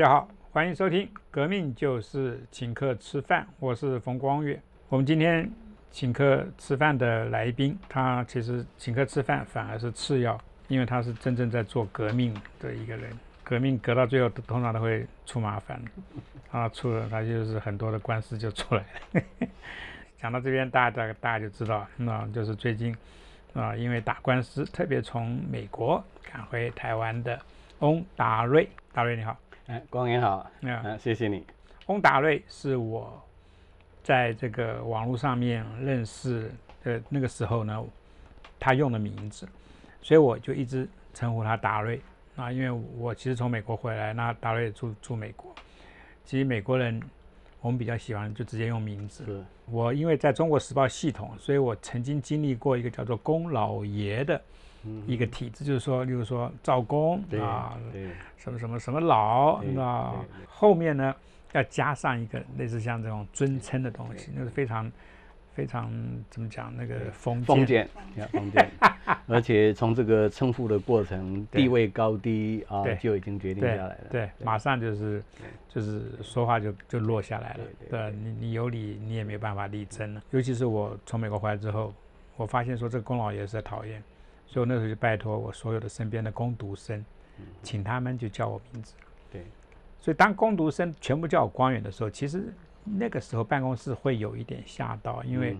大家好，欢迎收听《革命就是请客吃饭》，我是冯光远。我们今天请客吃饭的来宾，他其实请客吃饭反而是次要，因为他是真正在做革命的一个人。革命革到最后，通常都会出麻烦，啊，出了他就是很多的官司就出来了。讲到这边，大家大家就知道，那就是最近啊，因为打官司，特别从美国赶回台湾的翁达瑞，达瑞你好。哎，光远好，嗯，谢谢你。翁达瑞是我在这个网络上面认识的那个时候呢，他用的名字，所以我就一直称呼他达瑞。啊，因为我其实从美国回来，那达瑞住住美国。其实美国人我们比较喜欢就直接用名字。我因为在中国时报系统，所以我曾经经历过一个叫做龚老爷的。一个体制，就是说，例如说赵公啊，什么什么什么老，那后面呢要加上一个类似像这种尊称的东西，那是非常非常怎么讲那个封封建，封建，而且从这个称呼的过程，地位高低啊，就已经决定下来了，对，马上就是就是说话就就落下来了，对，你你有理你也没办法力争了，尤其是我从美国回来之后，我发现说这个龚老爷是在讨厌。所以我那时候就拜托我所有的身边的攻读生，请他们就叫我名字。对，所以当攻读生全部叫我光远的时候，其实那个时候办公室会有一点吓到，因为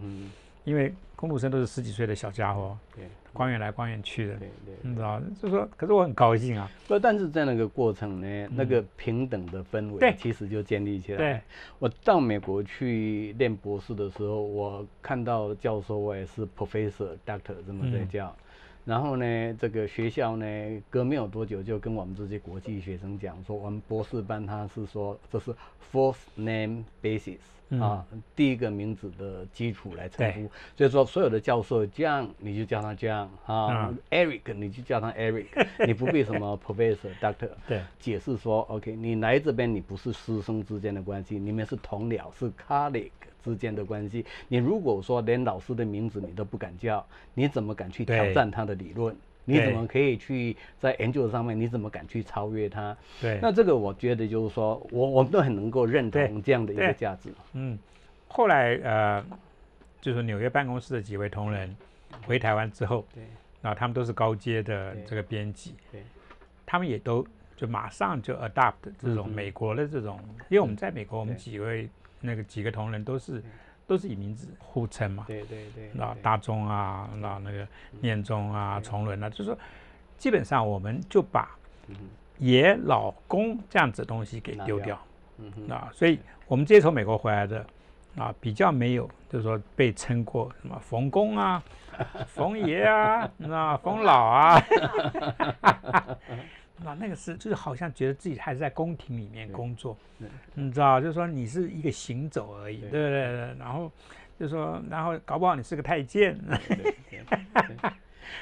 因为攻读生都是十几岁的小家伙，对，光远来光远去的，对对，你知道，就说可是我很高兴啊。不，但是在那个过程呢，那个平等的氛围其实就建立起来。对，我到美国去念博士的时候，我看到教授我也是 professor doctor 这么在叫。然后呢，这个学校呢，隔没有多久就跟我们这些国际学生讲说，我们博士班他是说这是 fourth name basis 啊，第一个名字的基础来称呼。所以说，所有的教授这样你就叫他这样啊，Eric 你就叫他 Eric，你不必什么 Professor Doctor。对，解释说 OK，你来这边你不是师生之间的关系，你们是同僚，是 colleague。之间的关系，你如果说连老师的名字你都不敢叫，你怎么敢去挑战他的理论？你怎么可以去在研究上面？你怎么敢去超越他？对，那这个我觉得就是说，我我们都很能够认同这样的一个价值。嗯，后来呃，就是纽约办公室的几位同仁回台湾之后，对，啊，他们都是高阶的这个编辑，对，他们也都就马上就 adopt 这种美国的这种，因为我们在美国，我们几位。那个几个同仁都是都是以名字互称嘛，对对对，那大众啊，那那个念宗啊，崇伦啊，就是说，基本上我们就把爷老公这样子的东西给丢掉，啊，所以我们这些从美国回来的啊，比较没有就是说被称过什么冯公啊、冯爷啊、那冯老啊。那那个是，就是好像觉得自己还是在宫廷里面工作，你知道，就是说你是一个行走而已，对不对？然后就说，然后搞不好你是个太监，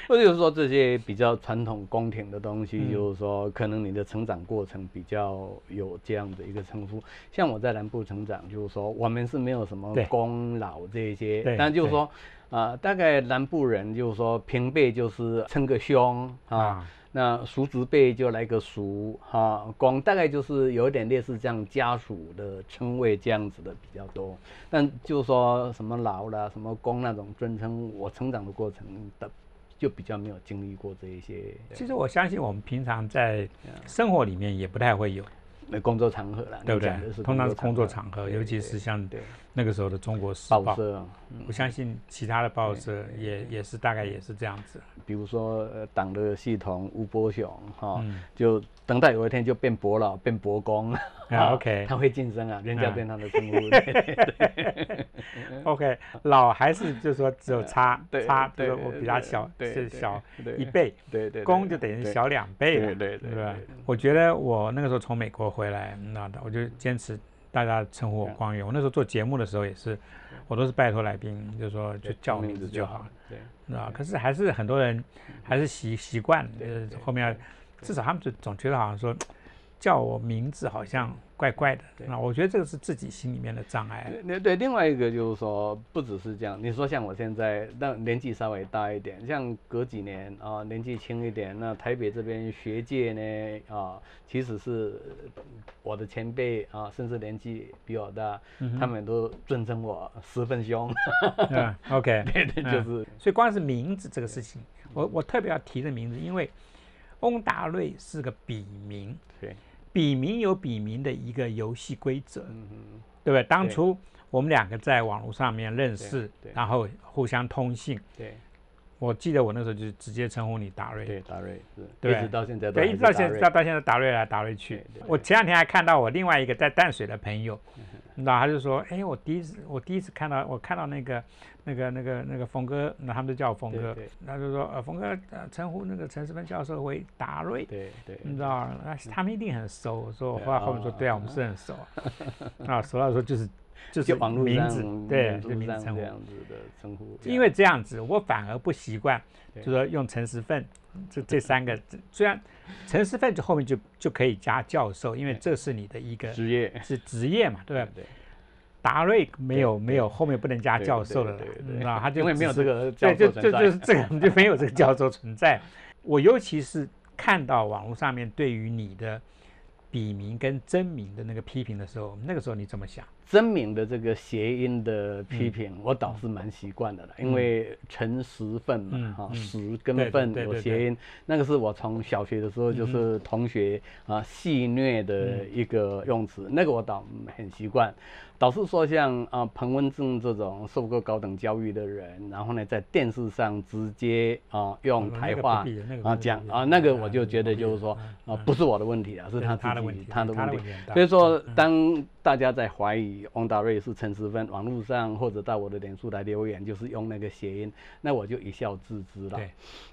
或者就是说这些比较传统宫廷的东西，就是说可能你的成长过程比较有这样的一个称呼。像我在南部成长，就是说我们是没有什么功劳这些，但就是说啊，大概南部人就是说平辈就是称个兄啊。那叔侄辈就来个叔哈，公大概就是有点类似这样家属的称谓这样子的比较多，但就说什么老啦、什么公那种尊称，我成长的过程的就比较没有经历过这一些。其实我相信我们平常在生活里面也不太会有。那工作场合了，对不对？通常是工作场合，尤其是像那个时候的《中国时报》，我相信其他的报社也也是大概也是这样子。比如说呃党的系统，吴伯雄哈，就等到有一天就变伯老，变伯公啊。OK，他会晋升啊，人家变他的称呼。OK，老还是就是说只有差差，就是我比他小是小一倍，对对，公就等于小两倍了，对对对。我觉得我那个时候从美国。回来，那我就坚持大家称呼我光远。我那时候做节目的时候也是，我都是拜托来宾，就说就叫我名字就好了。对，啊，可是还是很多人还是习习惯，呃，后面至少他们就总觉得好像说叫我名字好像怪怪的。那我觉得这个是自己心里面的障碍。对对，另外一个就是说，不只是这样。你说像我现在，那年纪稍微大一点，像隔几年啊，年纪轻一点，那台北这边学界呢啊，其实是我的前辈啊，甚至年纪比我大，他们都尊称我十分凶。嗯，OK，对对，就是。所以光是名字这个事情，我我特别要提这名字，因为。翁达瑞是个笔名，对，笔名有笔名的一个游戏规则，对不对？当初我们两个在网络上面认识，然后互相通信，对。我记得我那时候就直接称呼你达瑞，对达瑞是，对，一直到现在，对，一直到现在到到现在达瑞来达瑞去。我前两天还看到我另外一个在淡水的朋友，你知道，他就说，哎，我第一次我第一次看到我看到那个那个那个那个峰哥，那他们都叫我峰哥，他就说，呃，峰哥呃称呼那个陈世芬教授为达瑞，对对，你知道，那他们一定很熟。我说，我后来后面说，对啊，我们是很熟啊，啊，熟到说就是。就是网络名字，对，就名字这样子的称呼。因为这样子，我反而不习惯，就说用陈时奋这这三个，虽然陈时奋就后面就就可以加教授，因为这是你的一个职业，是职业嘛，对不对？达瑞没有没有后面不能加教授的，那他就因为没有这个教授存在，就就就是这个就没有这个教授存在。我尤其是看到网络上面对于你的。笔名跟真名的那个批评的时候，那个时候你怎么想？真名的这个谐音的批评，我倒是蛮习惯的了，因为陈时份嘛，哈，时跟份有谐音，那个是我从小学的时候就是同学啊戏谑的一个用词，那个我倒很习惯。导致说像啊彭文正这种受过高等教育的人，然后呢在电视上直接啊用台话啊讲啊那个我就觉得就是说啊不是我的问题啊是他自己他的问题，所以说当大家在怀疑翁达瑞是陈时芬，网络上或者到我的脸书来留言就是用那个谐音，那我就一笑置之了。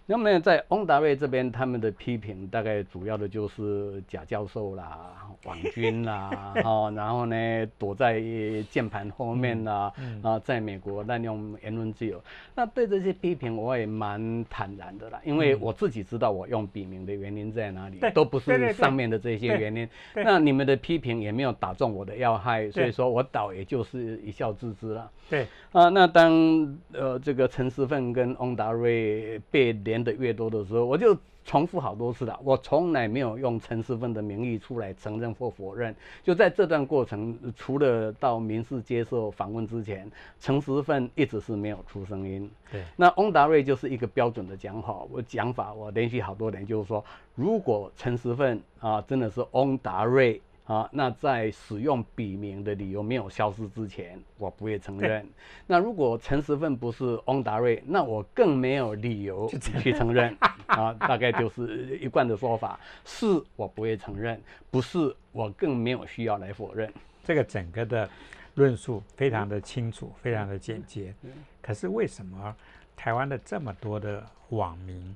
那么在翁达瑞这边他们的批评大概主要的就是贾教授啦、网军啦，哦然后呢躲在。键盘后面呐，啊，在美国滥用言论自由，那对这些批评我也蛮坦然的啦，因为我自己知道我用笔名的原因在哪里，都不是上面的这些原因。那你们的批评也没有打中我的要害，所以说我倒也就是一笑置之了。对啊，那当呃这个陈思奋跟翁达瑞被连的越多的时候，我就。重复好多次了，我从来没有用陈世芬的名义出来承认或否认。就在这段过程，除了到民事接受访问之前，陈世芬一直是没有出声音。对，那翁达瑞就是一个标准的讲法。我讲法，我连续好多年就是说，如果陈世芬啊真的是翁达瑞。啊，那在使用笔名的理由没有消失之前，我不会承认。那如果陈时奋不是翁达瑞，那我更没有理由去承认。啊，大概就是一贯的说法，是我不会承认，不是我更没有需要来否认。这个整个的论述非常的清楚，非常的简洁。可是为什么台湾的这么多的网民，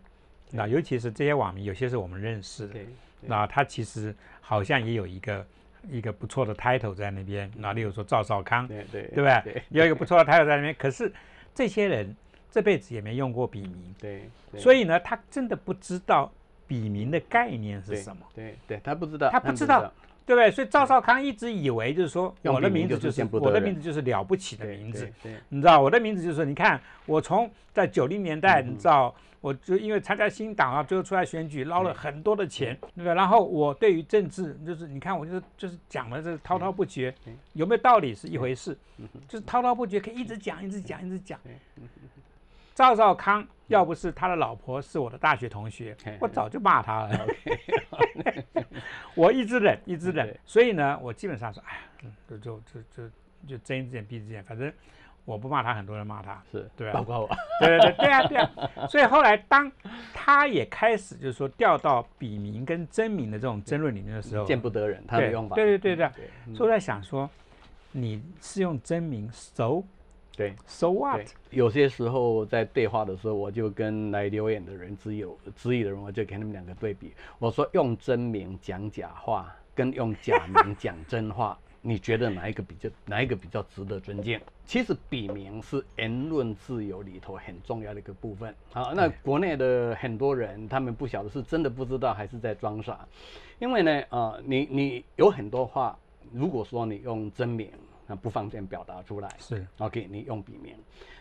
那尤其是这些网民，有些是我们认识的。那他其实好像也有一个一个不错的 title 在那边，那例如说赵少康，对对，对不对？有一个不错的 title 在那边，可是这些人这辈子也没用过笔名，对，所以呢，他真的不知道笔名的概念是什么，对对，他不知道，他不知道。对不对？所以赵少康一直以为就是说，我的名字就是我的名字就是了不起的名字，你知道，我的名字就是你看，我从在九零年代，你知道，我就因为参加新党啊，最后出来选举，捞了很多的钱，对吧？然后我对于政治，就是你看，我就是就是讲的这滔滔不绝，有没有道理是一回事，就是滔滔不绝可以一直讲，一直讲，一直讲。赵少康要不是他的老婆是我的大学同学，我早就骂他了。我一直忍，一直忍。所以呢，我基本上说，哎呀，就就就就就睁一只眼闭一只眼，反正我不骂他，很多人骂他，是对，啊包括我。对对对对啊对啊。所以后来当他也开始就是说掉到笔名跟真名的这种争论里面的时候，见不得人，他的用法。对对对对。所以我在想说，你是用真名，so。对，So what？有些时候在对话的时候，我就跟来留言的人、只有质疑的人，我就给他们两个对比。我说用真名讲假话，跟用假名讲真话，你觉得哪一个比较哪一个比较值得尊敬？其实笔名是言论自由里头很重要的一个部分。好，那国内的很多人，他们不晓得是真的不知道，还是在装傻。因为呢，啊，你你有很多话。如果说你用真名，那不方便表达出来，是 OK，你用笔名。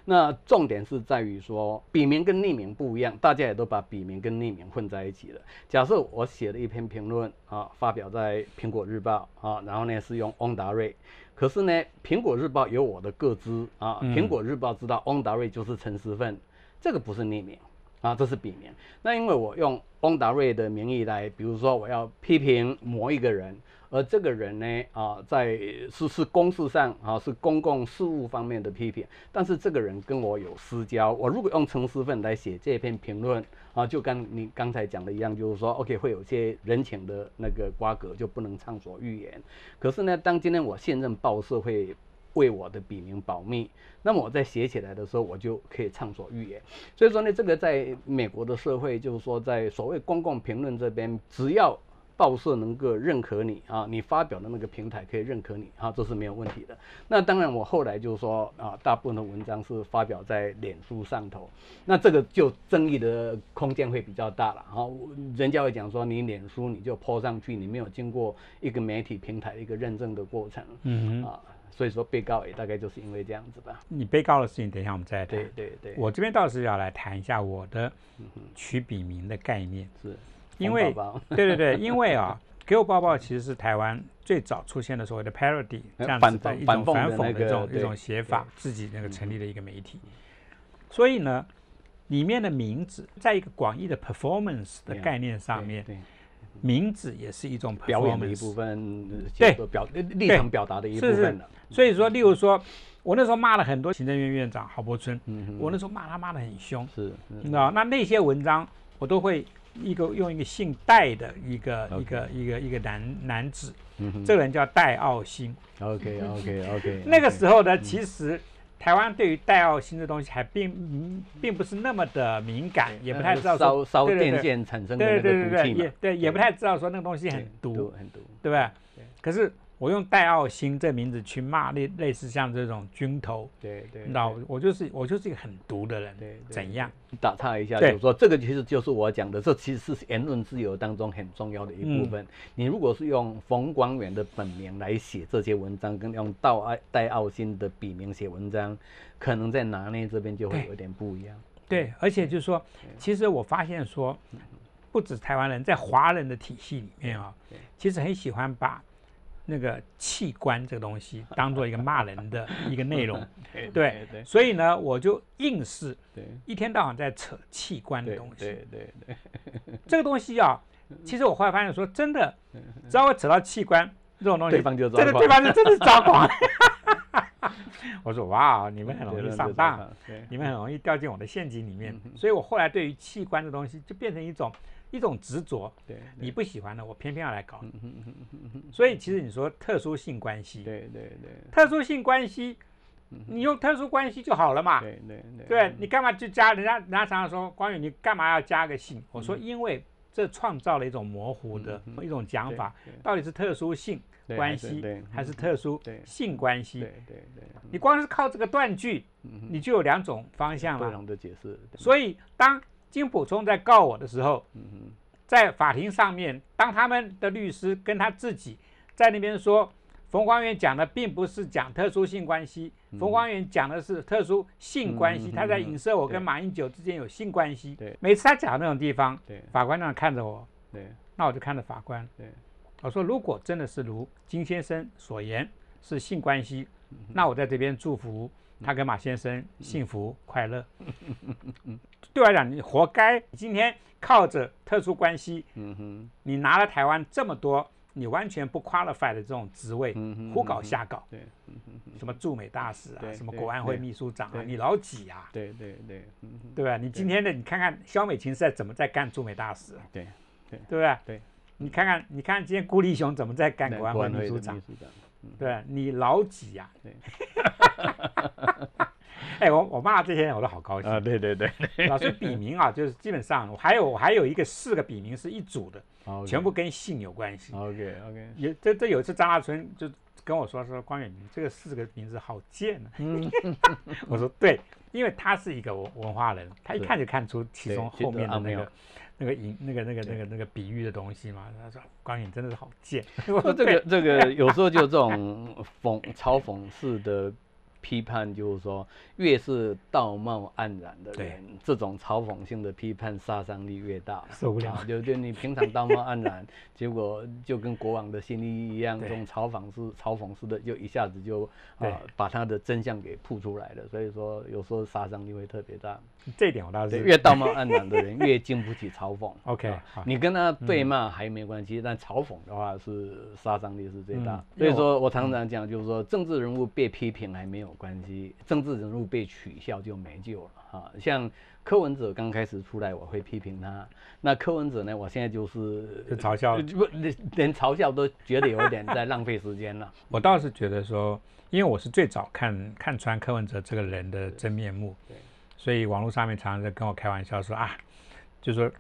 那重点是在于说，笔名跟匿名不一样，大家也都把笔名跟匿名混在一起了。假设我写了一篇评论啊，发表在苹果日报啊，然后呢是用翁达瑞，可是呢，苹果日报有我的个资啊，苹果日报知道翁达瑞就是陈思奋，这个不是匿名啊，这是笔名。那因为我用翁达瑞的名义来，比如说我要批评某一个人。而这个人呢，啊，在是是公事上啊，是公共事务方面的批评，但是这个人跟我有私交，我如果用陈思份来写这篇评论啊，就跟你刚才讲的一样，就是说，OK，会有些人情的那个瓜葛，就不能畅所欲言。可是呢，当今天我现任报社会为我的笔名保密，那么我在写起来的时候，我就可以畅所欲言。所以说呢，这个在美国的社会，就是说，在所谓公共评论这边，只要报社能够认可你啊，你发表的那个平台可以认可你啊，这是没有问题的。那当然，我后来就是说啊，大部分的文章是发表在脸书上头，那这个就争议的空间会比较大了啊。人家会讲说，你脸书你就泼上去，你没有经过一个媒体平台一个认证的过程，嗯啊，所以说被告也大概就是因为这样子吧。你被告的事情，等一下我们再谈。对对对，我这边倒是要来谈一下我的取笔名的概念是。因为对对对，因为啊，给我抱抱其实是台湾最早出现的所谓的 parody 这样子的一种反讽的这种一种写法，自己那个成立的一个媒体。所以呢，里面的名字在一个广义的 performance 的概念上面，名字也是一种表演的一部分，对。表立场表达的一部分的。所以说，例如说，我那时候骂了很多行政院院长郝柏村，我那时候骂他骂的很凶，是，你知道，那那些文章我都会。一个用一个姓戴的一个一个一个一个男男子，这个人叫戴奥星。OK OK OK。那个时候呢，其实台湾对于戴奥星的东西还并并不是那么的敏感，也不太知道烧烧电线产生的那个毒气也对，也不太知道说那个东西很毒很毒，对不对？可是。我用戴奥星这名字去骂类类似像这种军头，对对，那我就是我就是一个很毒的人，对，怎样？打岔一下，就是说这个其实就是我讲的，这其实是言论自由当中很重要的一部分。你如果是用冯光远的本名来写这些文章，跟用戴爱戴奥星的笔名写文章，可能在拿捏这边就会有点不一样。对，而且就是说，其实我发现说，不止台湾人在华人的体系里面啊，其实很喜欢把。那个器官这个东西，当做一个骂人的一个内容，对对，所以呢，我就硬是一天到晚在扯器官的东西，对对对，这个东西啊，其实我后来发现说，真的，只要我扯到器官这种东西，对方就糟这个对方是真的抓狂。我说哇，你们很容易上当，你们很容易掉进我的陷阱里面，所以我后来对于器官的东西就变成一种。一种执着，对，你不喜欢的，我偏偏要来搞。所以其实你说特殊性关系，对对对，特殊性关系，你用特殊关系就好了嘛。对对对，对你干嘛就加？人家人家常常说关羽，你干嘛要加个性？我说因为这创造了一种模糊的一种讲法，到底是特殊性关系还是特殊性关系？对对对，你光是靠这个断句，你就有两种方向了。不同的解释。所以当金普聪在告我的时候，在法庭上面，当他们的律师跟他自己在那边说，冯光远讲的并不是讲特殊性关系，冯光远讲的是特殊性关系，他在影射我跟马英九之间有性关系。对，每次他讲那种地方，法官那样看着我，对，那我就看着法官，对，我说如果真的是如金先生所言是性关系，那我在这边祝福。他跟马先生幸福快乐，对我来讲，你活该。今天靠着特殊关系，你拿了台湾这么多，你完全不 qualify 的这种职位，胡搞瞎搞。对，什么驻美大使啊，什么国安会秘书长啊，你老几啊？对对对，对吧？你今天的，你看看肖美琴是在怎么在干驻美大使？对对，对不对？对，你看看，你看今天顾立雄怎么在干国安会秘书长？对你老几呀？对，哎，我我骂这些人我都好高兴啊！对对对，老师笔名啊，就是基本上我还有我还有一个四个笔名是一组的，全部跟姓有关系。OK OK，有这这有一次张大春就跟我说说关远明这个四个名字好贱啊！我说 对，因为他是一个文文化人，他一看就看出其中后面的那个那个隐那个那个那个那个比喻的东西嘛。他说：“关羽真的是好贱。”说这个这个有时候就这种讽嘲讽式的。批判就是说，越是道貌岸然的人，这种嘲讽性的批判杀伤力越大。受不了，就就，你平常道貌岸然，结果就跟国王的心意一样，这种嘲讽式、嘲讽式的，就一下子就啊，把他的真相给曝出来了。所以说，有时候杀伤力会特别大。这一点我倒是越道貌岸然的人 越经不起嘲讽。OK，你跟他对骂还没关系，但嘲讽的话是杀伤力是最大。所以说我常常讲，就是说政治人物被批评还没有关系，政治人物被取笑就没救了哈。像柯文哲刚开始出来，我会批评他。那柯文哲呢，我现在就是嘲笑，不连连嘲笑都觉得有点在浪费时间了。我倒是觉得说，因为我是最早看看穿柯文哲这个人的真面目。对。所以网络上面常常在跟我开玩笑说啊，就说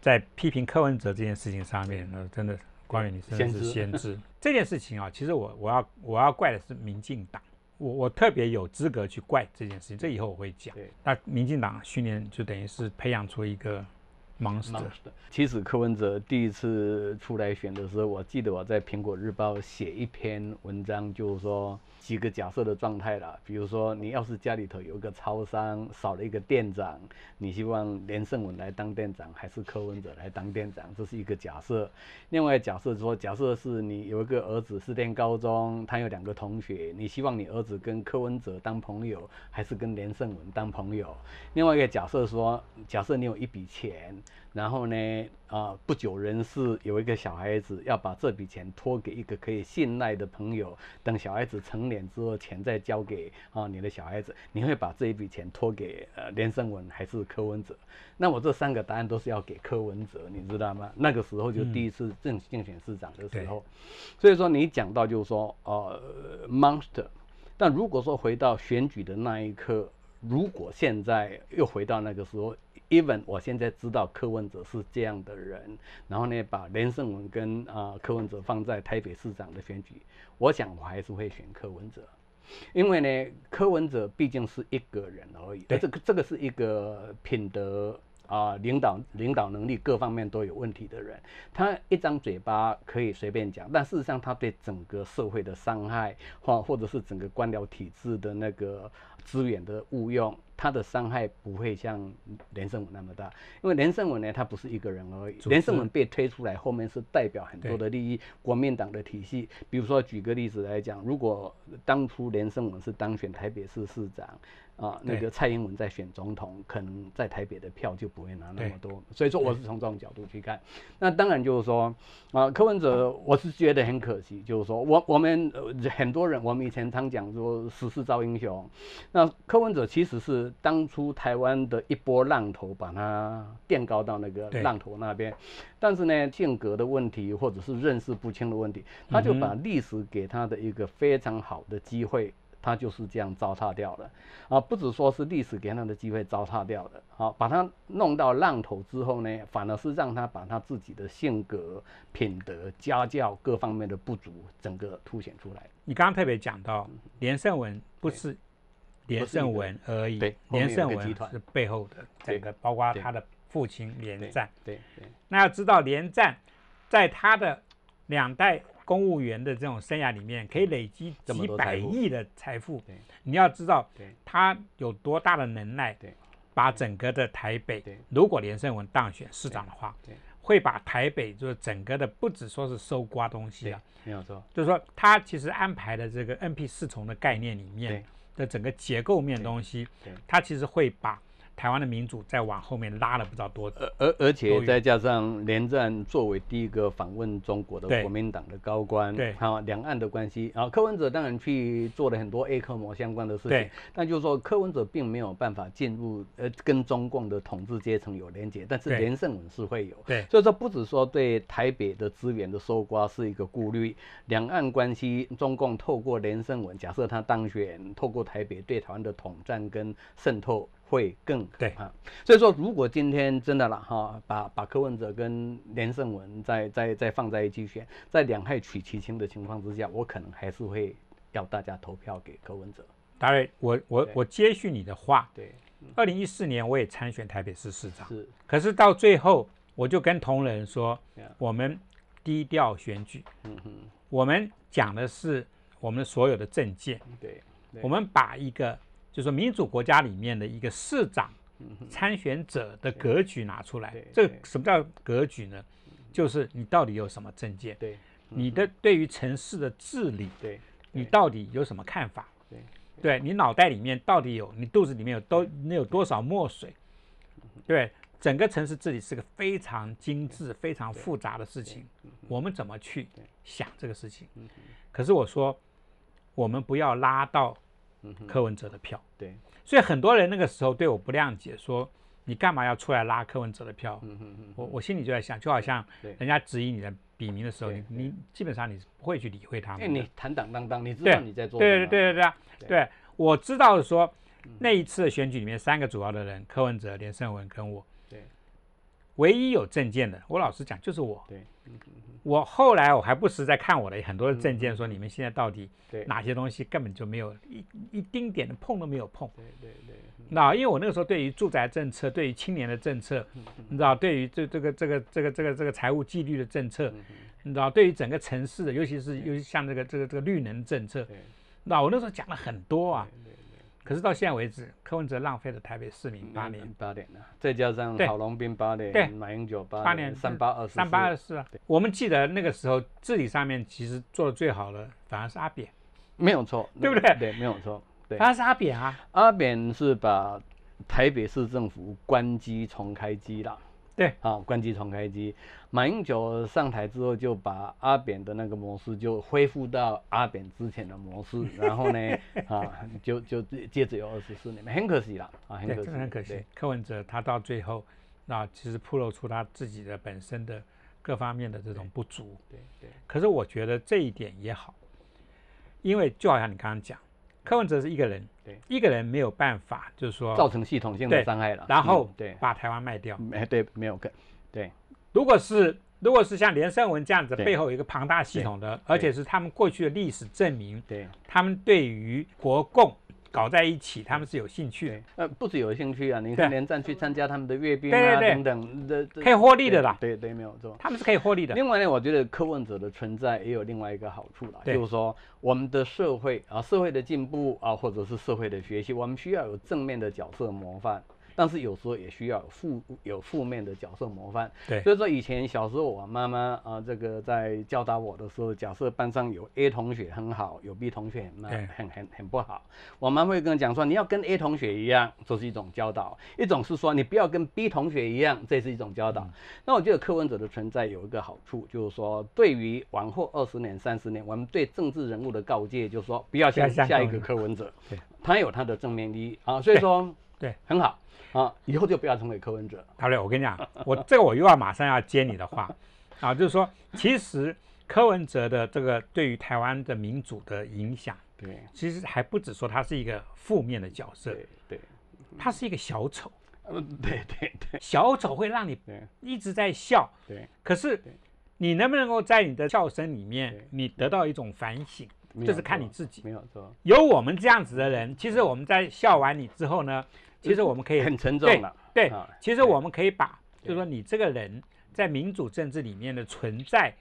在批评柯文哲这件事情上面，那真的关于你真的是先知 这件事情啊，其实我我要我要怪的是民进党，我我特别有资格去怪这件事情，这以后我会讲。那民进党训练就等于是培养出一个。monster。其实柯文哲第一次出来选的时候，我记得我在苹果日报写一篇文章，就是说几个假设的状态啦。比如说，你要是家里头有一个超商少了一个店长，你希望连胜文来当店长，还是柯文哲来当店长？这是一个假设。另外假设说，假设是你有一个儿子是念高中，他有两个同学，你希望你儿子跟柯文哲当朋友，还是跟连胜文当朋友？另外一个假设说，假设你有一笔钱。然后呢，啊，不久人世，有一个小孩子要把这笔钱托给一个可以信赖的朋友，等小孩子成年之后，钱再交给啊你的小孩子，你会把这一笔钱托给呃连胜文还是柯文哲？那我这三个答案都是要给柯文哲，你知道吗？那个时候就第一次正竞选市长的时候，所以说你讲到就是说，呃，monster，但如果说回到选举的那一刻，如果现在又回到那个时候。Even 我现在知道柯文哲是这样的人，然后呢，把连胜文跟啊柯文哲放在台北市长的选举，我想我还是会选柯文哲，因为呢，柯文哲毕竟是一个人而已，这个这个是一个品德啊领导领导能力各方面都有问题的人，他一张嘴巴可以随便讲，但事实上他对整个社会的伤害或或者是整个官僚体制的那个资源的误用。他的伤害不会像连胜文那么大，因为连胜文呢，他不是一个人而已。连胜文被推出来，后面是代表很多的利益，国民党的体系。比如说，举个例子来讲，如果当初连胜文是当选台北市市长。啊，那个蔡英文在选总统，可能在台北的票就不会拿那么多，所以说我是从这种角度去看。那当然就是说，啊，柯文哲，我是觉得很可惜，就是说我我们很多人，我们以前常讲说时势造英雄，那柯文哲其实是当初台湾的一波浪头，把他垫高到那个浪头那边，但是呢，性格的问题或者是认识不清的问题，他就把历史给他的一个非常好的机会。他就是这样糟蹋掉了啊！不止说是历史给他的机会糟蹋掉了，好，把他弄到浪头之后呢，反而是让他把他自己的性格、品德、家教各方面的不足，整个凸显出来。你刚刚特别讲到连胜文不是连胜文而已，连胜文是背后的整个，包括他的父亲连战。对对。那要知道连战在他的两代。公务员的这种生涯里面，可以累积几百亿的财富。你要知道，他有多大的能耐，把整个的台北，如果连胜文当选市长的话，会把台北就是整个的，不止说是收刮东西啊，没有错，就是说他其实安排的这个 N P 四重的概念里面的整个结构面东西，他其实会把。台湾的民主再往后面拉了不知道多，而而而且再加上连战作为第一个访问中国的国民党的高官，对，好两岸的关系，啊柯文哲当然去做了很多 A 克模相关的事情，但就是说柯文哲并没有办法进入呃跟中共的统治阶层有连接，但是连胜文是会有，对，所以说不止说对台北的资源的收刮是一个顾虑，两岸关系中共透过连胜文，假设他当选，透过台北对台湾的统战跟渗透。会更对。啊，所以说如果今天真的了哈，把把柯文哲跟连胜文再再再放在一起选，在两害取其轻的情况之下，我可能还是会要大家投票给柯文哲。达瑞，我我我接续你的话，对，二零一四年我也参选台北市市长，是，可是到最后我就跟同仁说，我们低调选举，嗯哼，我们讲的是我们所有的政见，对，我们把一个就是说民主国家里面的一个市长参选者的格局拿出来，这什么叫格局呢？就是你到底有什么政见？对，你的对于城市的治理，对，你到底有什么看法？对，对。你脑袋里面到底有，你肚子里面有都你有多少墨水？对，整个城市治理是个非常精致、非常复杂的事情，我们怎么去想这个事情？可是我说，我们不要拉到柯文哲的票。对，所以很多人那个时候对我不谅解，说。你干嘛要出来拉柯文哲的票？我我心里就在想，就好像人家质疑你的笔名的时候，你你基本上你是不会去理会他们。你坦坦荡荡，你知道你在做什么？对对对对对啊！对，我知道说那一次的选举里面，三个主要的人，柯文哲、连胜文跟我，对，唯一有证件的，我老实讲就是我。对。我后来我还不时在看我的很多的证件，说你们现在到底哪些东西根本就没有一一丁点的碰都没有碰。对对对。那因为我那个时候对于住宅政策、对于青年的政策，你知道，对于这这个这个这个这个这个财务纪律的政策，你知道，对于整个城市的，尤其是尤其像这个这个这个绿能政策，那我那时候讲了很多啊。可是到现在为止，柯文哲浪费了台北市民八年，八年了，再加上郝龙斌八年，马英九八年，三八二四，三八二四啊。我们记得那个时候治理上面其实做的最好的反而是阿扁，没有错，对不对？对，没有错，对，反而是阿扁啊。阿扁是把台北市政府关机重开机了。对，啊，关机重开机。马英九上台之后，就把阿扁的那个模式就恢复到阿扁之前的模式，然后呢，啊，就就接着有二十四年，很可惜了啊，很可惜，很可惜。柯文哲他到最后，那其实暴露出他自己的本身的各方面的这种不足。对对。可是我觉得这一点也好，因为就好像你刚刚讲。柯文哲是一个人，对，一个人没有办法，就是说造成系统性的伤害了，然后对。把台湾卖掉，没对没有个对，如果是如果是像连胜文这样子，背后有一个庞大系统的，而且是他们过去的历史证明，对，他们对于国共。搞在一起，他们是有兴趣，呃，不止有兴趣啊，你看连战去参加他们的阅兵啊等等的，可以获利的啦。对对，没有错，他们是可以获利的。另外呢，我觉得科问者的存在也有另外一个好处啦，就是说我们的社会啊，社会的进步啊，或者是社会的学习，我们需要有正面的角色模范。但是有时候也需要负有负面的角色模范，对，所以说以前小时候我妈妈啊，这个在教导我的时候，假设班上有 A 同学很好，有 B 同学很很很很不好，我妈会跟我讲说，你要跟 A 同学一样，这是一种教导；一种是说你不要跟 B 同学一样，这是一种教导。那我觉得课文者的存在有一个好处，就是说对于往后二十年、三十年，我们对政治人物的告诫，就是说不要像下一个课文者，对，他有他的正面意义啊，所以说对很好。啊，以后就不要成为柯文哲。好嘞，我跟你讲，我这个我又要马上要接你的话，啊，就是说，其实柯文哲的这个对于台湾的民主的影响，对，其实还不止说他是一个负面的角色，对对，他是一个小丑，嗯，对对对，小丑会让你一直在笑，对，可是你能不能够在你的笑声里面，你得到一种反省，就是看你自己，没有错。有我们这样子的人，其实我们在笑完你之后呢？其实我们可以很沉重了，对，其实我们可以把，就是说你这个人在民主政治里面的存在，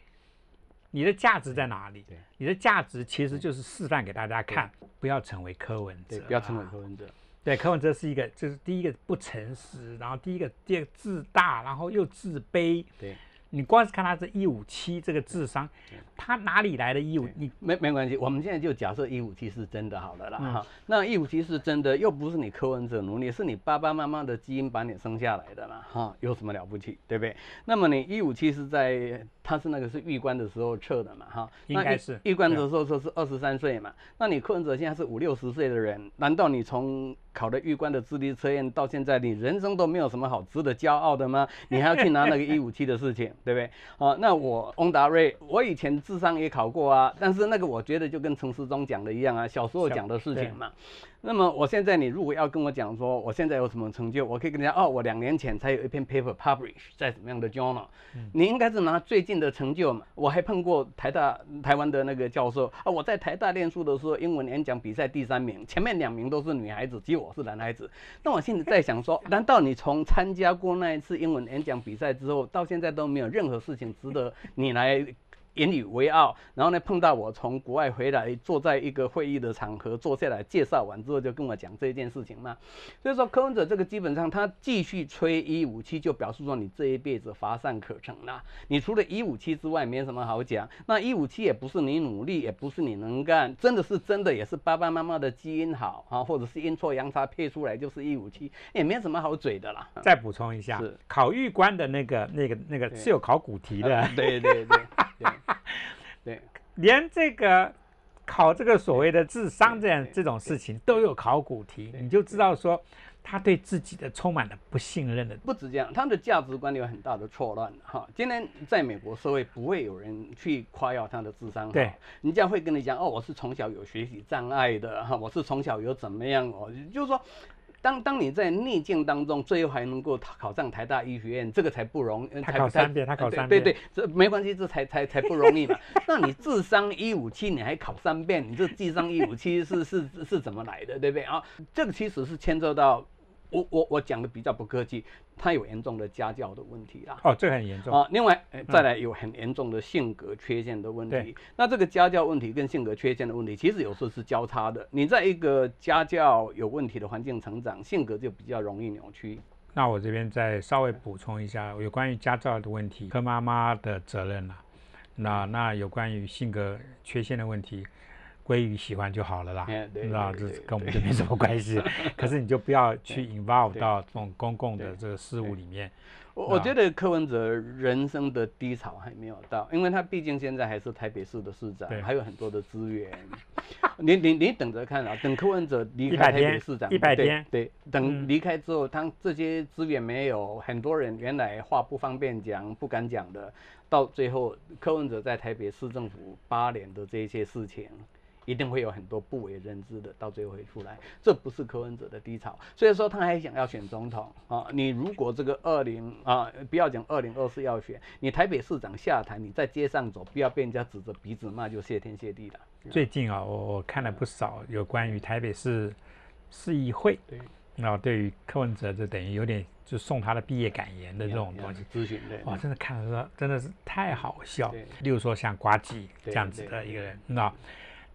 你的价值在哪里？你的价值其实就是示范给大家看，不要成为柯文哲，不要成为柯文哲。对，柯文哲是一个，就是第一个不诚实，然后第一个第二个自大，然后又自卑。对。你光是看他这一五七这个智商，他哪里来的一五？你没没关系，我们现在就假设一五七是真的好了啦哈。那一五七是真的，又不是你柯文哲奴隶，是你爸爸妈妈的基因把你生下来的啦哈？有什么了不起，对不对？那么你一五七是在他是那个是玉官的时候测的嘛哈？应该是玉官的时候说是二十三岁嘛？那你柯文哲现在是五六十岁的人，难道你从考的玉官的智力测验到现在，你人生都没有什么好值得骄傲的吗？你还要去拿那个一五七的事情？对不对？啊，那我翁达瑞，我以前智商也考过啊，但是那个我觉得就跟陈世忠讲的一样啊，小时候讲的事情嘛。那么我现在你如果要跟我讲说我现在有什么成就，我可以跟你讲哦，我两年前才有一篇 paper publish 在什么样的 journal，你应该是拿最近的成就嘛。我还碰过台大台湾的那个教授啊，我在台大念书的时候，英文演讲比赛第三名，前面两名都是女孩子，只有我是男孩子。那我现在在想说，难道你从参加过那一次英文演讲比赛之后，到现在都没有任何事情值得你来？引以为傲，然后呢，碰到我从国外回来，坐在一个会议的场合坐下来，介绍完之后就跟我讲这件事情嘛。所以说，柯文哲这个基本上他继续吹一五七，就表示说你这一辈子乏善可陈啦。你除了一五七之外，没什么好讲。那一五七也不是你努力，也不是你能干，真的是真的也是爸爸妈妈的基因好啊，或者是阴错阳差配出来就是一五七，也没什么好嘴的啦。再补充一下，考玉官的那个那个那个是有考古题的。对对对。对，连这个考这个所谓的智商这样这种事情都有考古题，你就知道说他对自己的充满了不信任的。不止这样，他的价值观有很大的错乱哈。今天在美国社会不会有人去夸耀他的智商，对，人家会跟你讲哦，我是从小有学习障碍的哈，我是从小有怎么样哦，就是说。当当你在逆境当中，最后还能够考上台大医学院，这个才不容易。他考三遍，他考三遍。对对，这没关系，这才才才不容易嘛。那你智商一五七，你还考三遍，你这智商一五七是是是怎么来的，对不对啊？这个其实是牵涉到。我我我讲的比较不客气，他有严重的家教的问题啦。哦，这很严重啊。另外，再来有很严重的性格缺陷的问题。那这个家教问题跟性格缺陷的问题，其实有时候是交叉的。你在一个家教有问题的环境成长，性格就比较容易扭曲。那我这边再稍微补充一下，有关于家教的问题，柯妈妈的责任了。那那有关于性格缺陷的问题。归于喜欢就好了啦，知道这跟我们就没什么关系。可是你就不要去 involve 到这种公共的这个事物里面。我我觉得柯文哲人生的低潮还没有到，因为他毕竟现在还是台北市的市长，还有很多的资源。你你你等着看啊，等柯文哲离开台北市长一百天，对，等离开之后，他这些资源没有，很多人原来话不方便讲、不敢讲的，到最后柯文哲在台北市政府八年的这些事情。一定会有很多不为人知的，到最后会出来。这不是柯文哲的低潮，所以说他还想要选总统啊。你如果这个二零啊，不要讲二零二四要选，你台北市长下台，你在街上走，不要被人家指着鼻子骂，就谢天谢地了。最近啊，我我看了不少有关于台北市市议会，对，那对于柯文哲，就等于有点就送他的毕业感言的这种东西咨询，对，哇，真的看了说真的是太好笑。例如说像瓜吉这样子的一个人，那。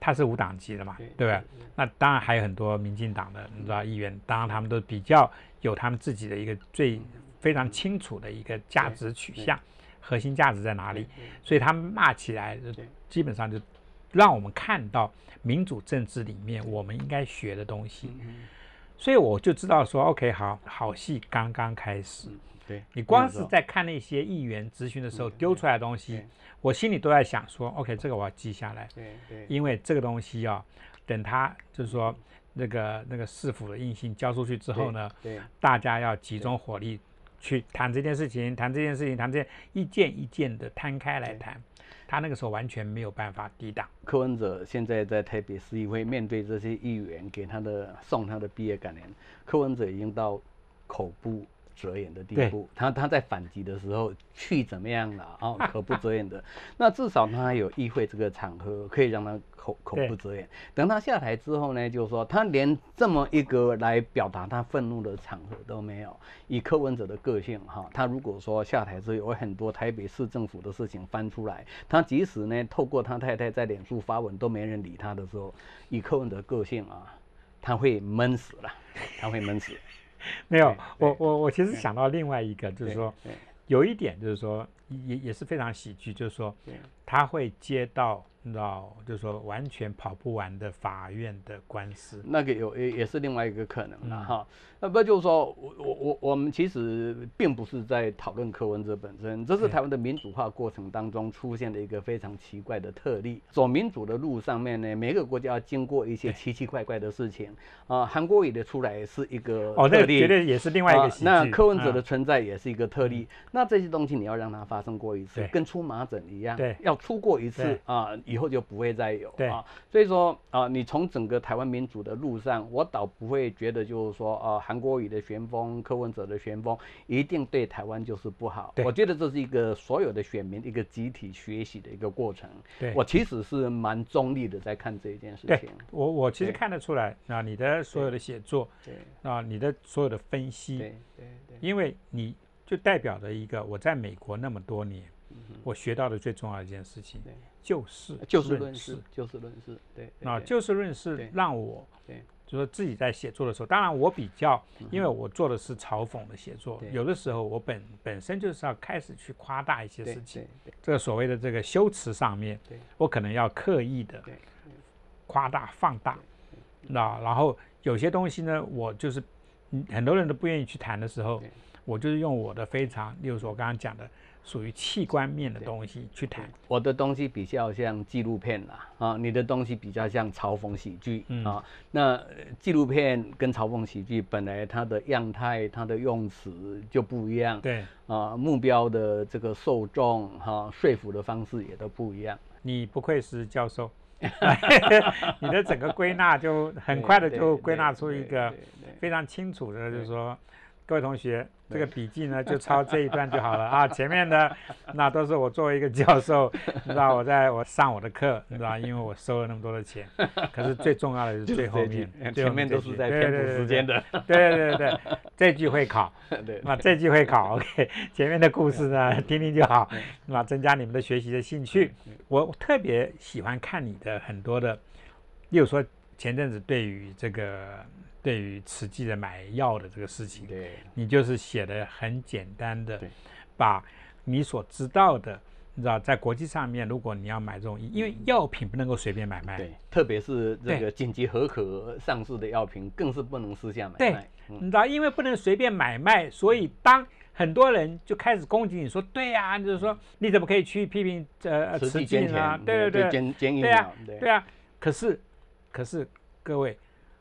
他是无党籍的嘛，对不对？那当然还有很多民进党的，你知道议员，当然他们都比较有他们自己的一个最非常清楚的一个价值取向，核心价值在哪里？所以他们骂起来，基本上就让我们看到民主政治里面我们应该学的东西。所以我就知道说，OK，好好戏刚刚开始。对你光是在看那些议员咨询的时候丢出来的东西，我心里都在想说，OK，这个我要记下来。对对，因为这个东西啊，等他就是说那个那个市府的硬性交出去之后呢，对，大家要集中火力去谈这件事情，谈这件事情，谈这一件一件的摊开来谈，他那个时候完全没有办法抵挡。柯文哲现在在台北市议会面对这些议员给他的送他的毕业感言，柯文哲已经到口部。遮掩的地步，他他在反击的时候去怎么样了啊？口不遮掩的，那至少他有议会这个场合可以让他口口不遮掩。等他下台之后呢，就是说他连这么一个来表达他愤怒的场合都没有。以柯文哲的个性哈，他如果说下台之后有很多台北市政府的事情翻出来，他即使呢透过他太太在脸书发文都没人理他的时候，以柯文哲个性啊，他会闷死了，他会闷死。没有，我我我其实想到另外一个，就是说，有一点就是说，也也是非常喜剧，就是说，他会接到。你知道，就是说完全跑不完的法院的官司，那个有也也是另外一个可能了哈。那不就是说我我我我们其实并不是在讨论柯文哲本身，这是台湾的民主化过程当中出现的一个非常奇怪的特例。走民主的路上面呢，每个国家要经过一些奇奇怪怪的事情啊。韩国语的出来是一个特例，绝对也是另外一个那柯文哲的存在也是一个特例。那这些东西你要让它发生过一次，跟出麻疹一样，对，要出过一次啊，以后就不会再有啊。所以说啊，你从整个台湾民主的路上，我倒不会觉得就是说啊，韩国瑜的旋风、柯文哲的旋风一定对台湾就是不好。我觉得这是一个所有的选民一个集体学习的一个过程。对我其实是蛮中立的在看这一件事情。我我其实看得出来啊，你的所有的写作，对啊，你的所有的分析，对对对，因为你就代表着一个我在美国那么多年。我学到的最重要一件事情，就是就事论事，就事论事，对，啊就事论事让我，对，就说自己在写作的时候，当然我比较，因为我做的是嘲讽的写作，有的时候我本本身就是要开始去夸大一些事情，这个所谓的这个修辞上面，我可能要刻意的夸大放大，那然后有些东西呢，我就是很多人都不愿意去谈的时候，我就是用我的非常，例如说我刚刚讲的。属于器官面的东西去谈，我的东西比较像纪录片啦，啊，你的东西比较像嘲讽喜剧啊。那纪录片跟嘲讽喜剧本来它的样态、它的用词就不一样，对啊，目标的这个受众哈，说服的方式也都不一样。你不愧是教授，你的整个归纳就很快的就归纳出一个非常清楚的，就是说。各位同学，这个笔记呢 就抄这一段就好了啊。前面的 那都是我作为一个教授，你知道我在我上我的课，你知道，因为我收了那么多的钱。可是最重要的是最后面，前面都是在填补时间的。对对对对，这句会考，对，那这句会考。OK，前面的故事呢听听就好，那增加你们的学习的兴趣。我特别喜欢看你的很多的，例如说前阵子对于这个。对于实际的买药的这个事情，对，你就是写的很简单的，把你所知道的，你知道，在国际上面，如果你要买这种，因为药品不能够随便买卖，对，特别是这个紧急合可上市的药品，更是不能私下买卖。你知道，因为不能随便买卖，所以当很多人就开始攻击你说，对呀，就是说你怎么可以去批评呃慈济啊？对对对，对啊，对啊，可是可是各位。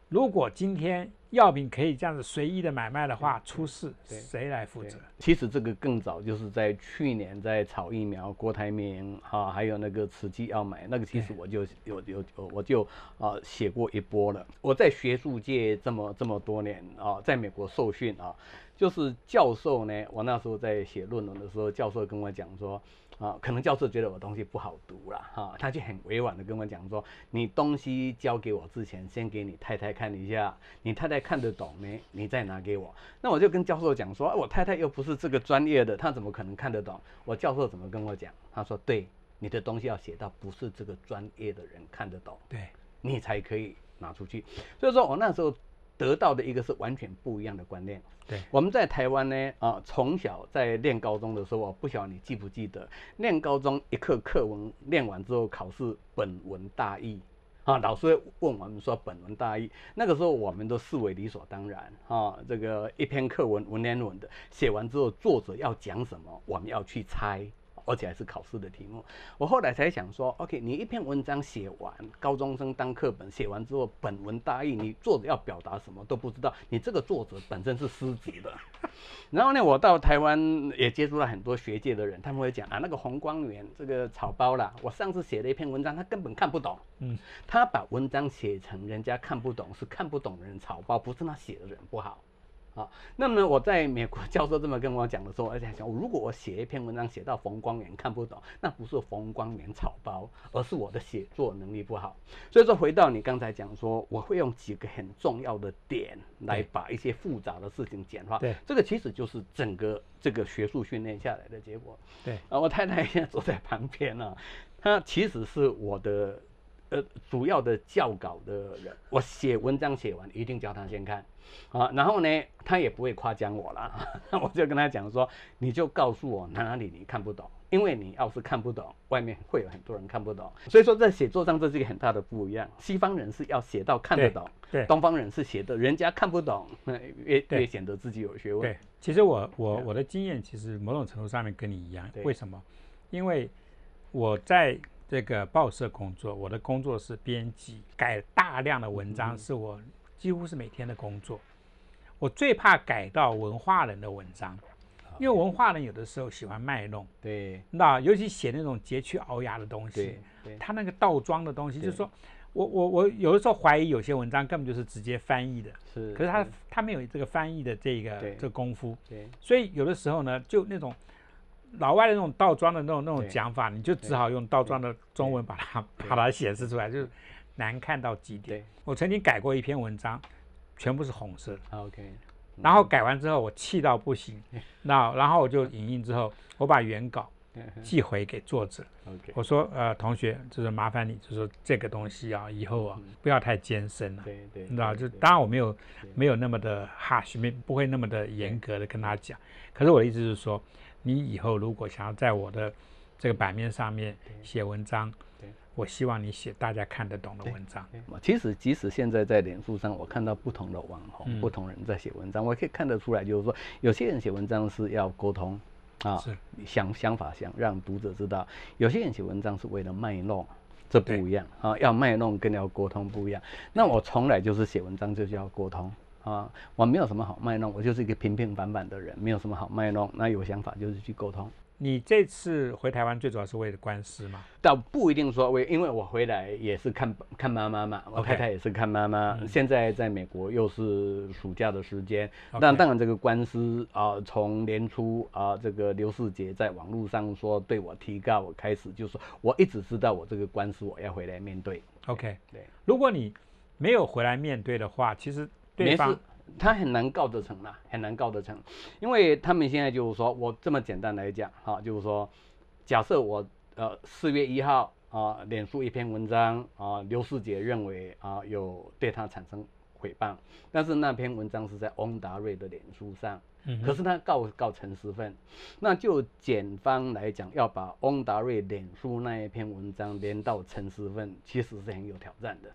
如果今天药品可以这样子随意的买卖的话，出事谁来负责？其实这个更早，就是在去年在炒疫苗，郭台铭哈，还有那个慈济要买那个，其实我就有有我就啊写过一波了。我在学术界这么这么多年啊，在美国受训啊，就是教授呢，我那时候在写论文的时候，教授跟我讲说。啊，可能教授觉得我东西不好读了，哈，他就很委婉的跟我讲说，你东西交给我之前，先给你太太看一下，你太太看得懂没？你再拿给我。那我就跟教授讲说，我太太又不是这个专业的，她怎么可能看得懂？我教授怎么跟我讲？他说，对，你的东西要写到不是这个专业的人看得懂，对，你才可以拿出去。所以说我那时候。得到的一个是完全不一样的观念。对，我们在台湾呢，啊，从小在练高中的时候，我不晓得你记不记得，练高中一课课文练完之后，考试本文大意，啊，老师问我们说本文大意，那个时候我们都视为理所当然，啊，这个一篇课文文言文的写完之后，作者要讲什么，我们要去猜。而且还是考试的题目，我后来才想说，OK，你一篇文章写完，高中生当课本写完之后，本文大意，你作者要表达什么都不知道，你这个作者本身是失职的。然后呢，我到台湾也接触了很多学界的人，他们会讲啊，那个红光源这个草包啦，我上次写了一篇文章，他根本看不懂，嗯，他把文章写成人家看不懂，是看不懂的人草包，不是他写的人不好。啊，那么我在美国 教授这么跟我讲的时候，而且想，如果我写一篇文章写到冯光远看不懂，那不是冯光远草包，而是我的写作能力不好。所以说，回到你刚才讲说，我会用几个很重要的点来把一些复杂的事情简化。对，这个其实就是整个这个学术训练下来的结果。对，啊，我太太现在坐在旁边呢，她其实是我的呃主要的教稿的人，我写文章写完一定叫他先看。啊，然后呢，他也不会夸奖我了，我就跟他讲说，你就告诉我哪里你看不懂，因为你要是看不懂，外面会有很多人看不懂。所以说在写作上这是一个很大的不一样，西方人是要写到看得懂，对，东方人是写的人家看不懂，那 越越显得自己有学问。对，其实我我我的经验其实某种程度上面跟你一样，为什么？因为我在这个报社工作，我的工作是编辑，改大量的文章是我。几乎是每天的工作，我最怕改到文化人的文章，因为文化人有的时候喜欢卖弄，对，那尤其写那种佶屈聱牙的东西，对，他那个倒装的东西，就是说我我我有的时候怀疑有些文章根本就是直接翻译的，是，可是他他没有这个翻译的这个这功夫，对，所以有的时候呢，就那种老外的那种倒装的那种那种讲法，你就只好用倒装的中文把它 把它显示出来，就是难看到极点。我曾经改过一篇文章，全部是红色的，OK。然后改完之后，我气到不行。那然后我就影印之后，我把原稿寄回给作者。我说：“呃，同学，就是麻烦你，就说这个东西啊，以后啊不要太艰深了。对对，你知道，就当然我没有没有那么的 harsh，没不会那么的严格的跟他讲。可是我的意思是说，你以后如果想要在我的这个版面上面写文章。”我希望你写大家看得懂的文章。其实，即使现在在脸书上，我看到不同的网红、不同人在写文章，我可以看得出来，就是说，有些人写文章是要沟通啊，想想法想让读者知道；有些人写文章是为了卖弄，这不一样啊。要卖弄跟要沟通不一样。那我从来就是写文章就是要沟通啊，我没有什么好卖弄，我就是一个平平凡凡的人，没有什么好卖弄。那有想法就是去沟通。你这次回台湾最主要是为了官司吗？倒不一定说为，因为我回来也是看看妈妈嘛，我太太也是看妈妈。现在在美国又是暑假的时间，那当然这个官司啊，从年初啊，这个刘世杰在网络上说对我提告，我开始就说我一直知道我这个官司我要回来面对。OK，对，如果你没有回来面对的话，其实对方。他很难告得成啦，很难告得成，因为他们现在就是说我这么简单来讲，哈，就是说，假设我呃四月一号啊，脸书一篇文章啊，刘世杰认为啊有对他产生诽谤，但是那篇文章是在翁达瑞的脸书上，嗯，可是他告告陈思奋，那就检方来讲要把翁达瑞脸书那一篇文章连到陈思奋，其实是很有挑战的。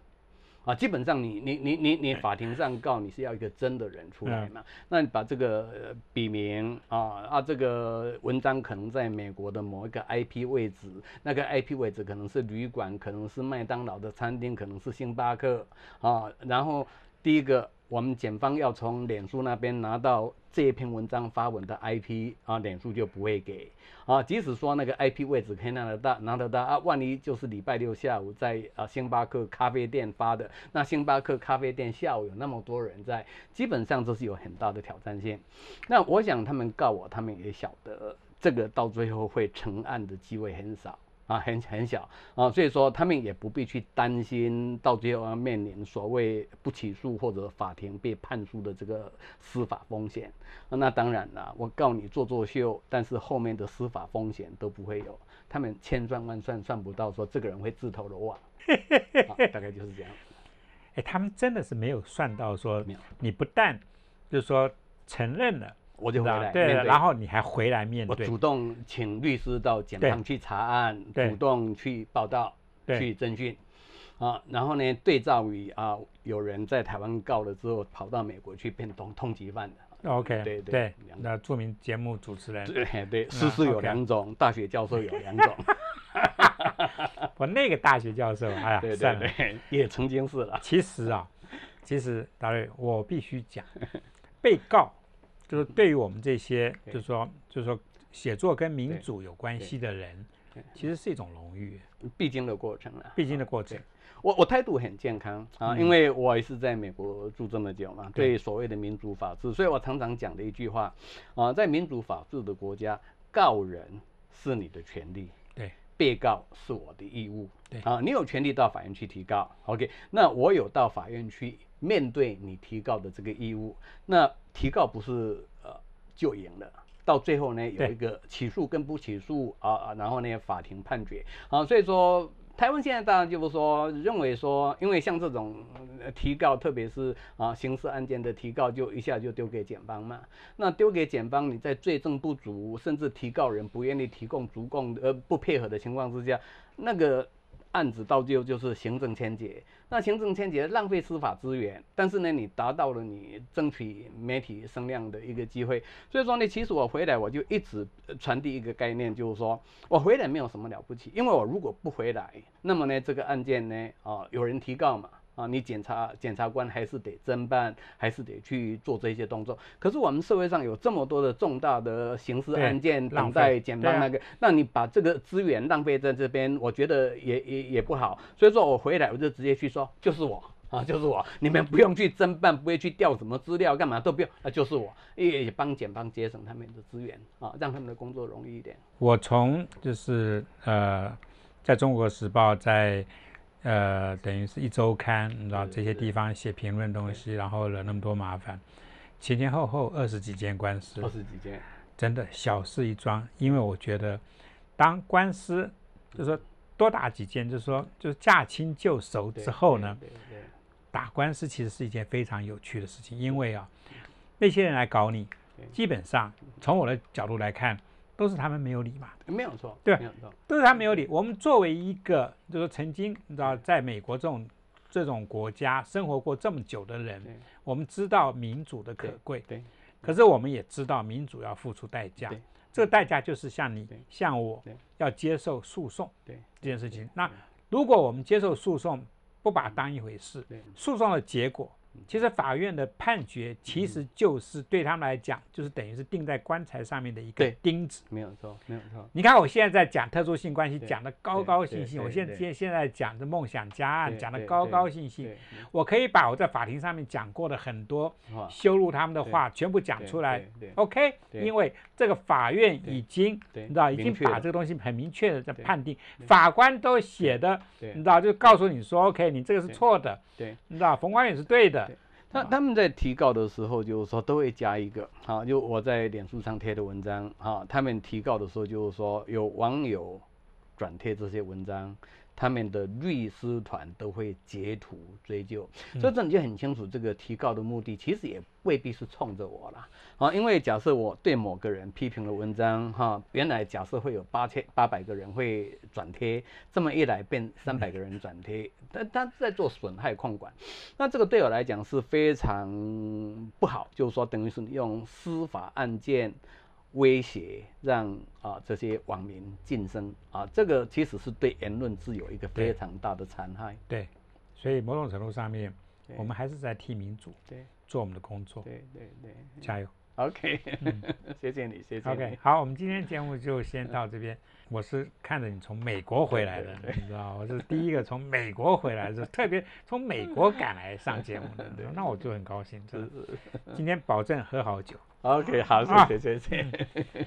啊，基本上你你你你你法庭上告你是要一个真的人出来嘛？那你把这个笔名啊啊，这个文章可能在美国的某一个 IP 位置，那个 IP 位置可能是旅馆，可能是麦当劳的餐厅，可能是星巴克啊，然后第一个。我们检方要从脸书那边拿到这一篇文章发文的 IP 啊，脸书就不会给啊。即使说那个 IP 位置可以拿得到，拿得到啊，万一就是礼拜六下午在啊星巴克咖啡店发的，那星巴克咖啡店下午有那么多人在，基本上这是有很大的挑战性。那我想他们告我，他们也晓得这个到最后会成案的机会很少。啊，很很小啊，所以说他们也不必去担心到最后要面临所谓不起诉或者法庭被判诉的这个司法风险。那当然了，我告你做作秀，但是后面的司法风险都不会有，他们千算万算算不到说这个人会自投罗网，大概就是这样。哎，他们真的是没有算到说，你不但就是说承认了。我就回来，对，然后你还回来面对。我主动请律师到检方去查案，主动去报道，去侦讯，啊，然后呢，对照于啊，有人在台湾告了之后，跑到美国去变通通缉犯的。OK，对对，那著名节目主持人，对对，师事有两种，大学教授有两种。我那个大学教授，哎呀，对对，也曾经是了。其实啊，其实大瑞，我必须讲，被告。就是对于我们这些，就是说，就是说，写作跟民主有关系的人，其实是一种荣誉，必经的过程了。必经的过程。我我态度很健康啊，因为我也是在美国住这么久嘛，对所谓的民主法治，所以我常常讲的一句话啊，在民主法治的国家，告人是你的权利，对，被告是我的义务，对啊，你有权利到法院去提告，OK，那我有到法院去。面对你提告的这个义务，那提告不是呃就赢了，到最后呢有一个起诉跟不起诉啊，然后呢法庭判决。啊，所以说台湾现在当然就是说认为说，因为像这种提告，特别是啊刑事案件的提告，就一下就丢给检方嘛，那丢给检方，你在罪证不足，甚至提告人不愿意提供足供呃不配合的情况之下，那个。案子到最后就是行政签结，那行政签结浪费司法资源，但是呢，你达到了你争取媒体声量的一个机会。所以说呢，其实我回来我就一直传递一个概念，就是说我回来没有什么了不起，因为我如果不回来，那么呢，这个案件呢，啊，有人提告嘛，啊，你检察检察官还是得侦办，还是得去做这些动作。可是我们社会上有这么多的重大的刑事案件等待检方那个，那你把这个资源浪费在这边，我觉得也也也不好。所以说我回来我就直接去说，就是我啊，就是我，你们不用去侦办，不会去调什么资料，干嘛都不用，啊就是我，也也帮检方节省他们的资源啊，让他们的工作容易一点。我从就是呃，在中国时报在。呃，等于是一周刊，你知道这些地方写评论东西，然后惹那么多麻烦，前前后后二十几件官司，二十几件，真的小事一桩。因为我觉得，当官司就是说多打几件，就是说就是驾轻就熟之后呢，打官司其实是一件非常有趣的事情，因为啊，那些人来搞你，基本上从我的角度来看。都是他们没有理嘛？没有错，对，没有错，都是他没有理。我们作为一个，就是曾经你知道，在美国这种这种国家生活过这么久的人，我们知道民主的可贵。对。可是我们也知道民主要付出代价。这个代价就是像你、像我，要接受诉讼。对。这件事情，那如果我们接受诉讼，不把它当一回事，诉讼的结果。其实法院的判决其实就是对他们来讲，就是等于是钉在棺材上面的一个钉子。没有错，没有错。你看我现在在讲特殊性关系，讲的高高兴兴。我现现现在讲的梦想家案，讲的高高兴兴。我可以把我在法庭上面讲过的很多羞辱他们的话全部讲出来。OK，因为这个法院已经你知道，已经把这个东西很明确的在判定，法官都写的，你知道，就告诉你说 OK，你这个是错的。对，你知道，冯光远是对的。他他们在提告的时候，就是说都会加一个，啊，就我在脸书上贴的文章，啊，他们提告的时候就是说有网友转贴这些文章。他们的律师团都会截图追究，所以这你就很清楚，这个提告的目的其实也未必是冲着我了啊。因为假设我对某个人批评了文章，哈，原来假设会有八千八百个人会转贴，这么一来变三百个人转贴，但他在做损害控管，那这个对我来讲是非常不好，就是说等于是用司法案件。威胁让啊这些网民晋升啊，这个其实是对言论自由一个非常大的残害。对，所以某种程度上面，我们还是在替民主对做我们的工作。对对对，加油。OK，谢谢你，谢谢。OK，好，我们今天节目就先到这边。我是看着你从美国回来的，你知道，我是第一个从美国回来的，特别从美国赶来上节目的，那我就很高兴。是是，今天保证喝好酒。OK，好，谢谢谢谢。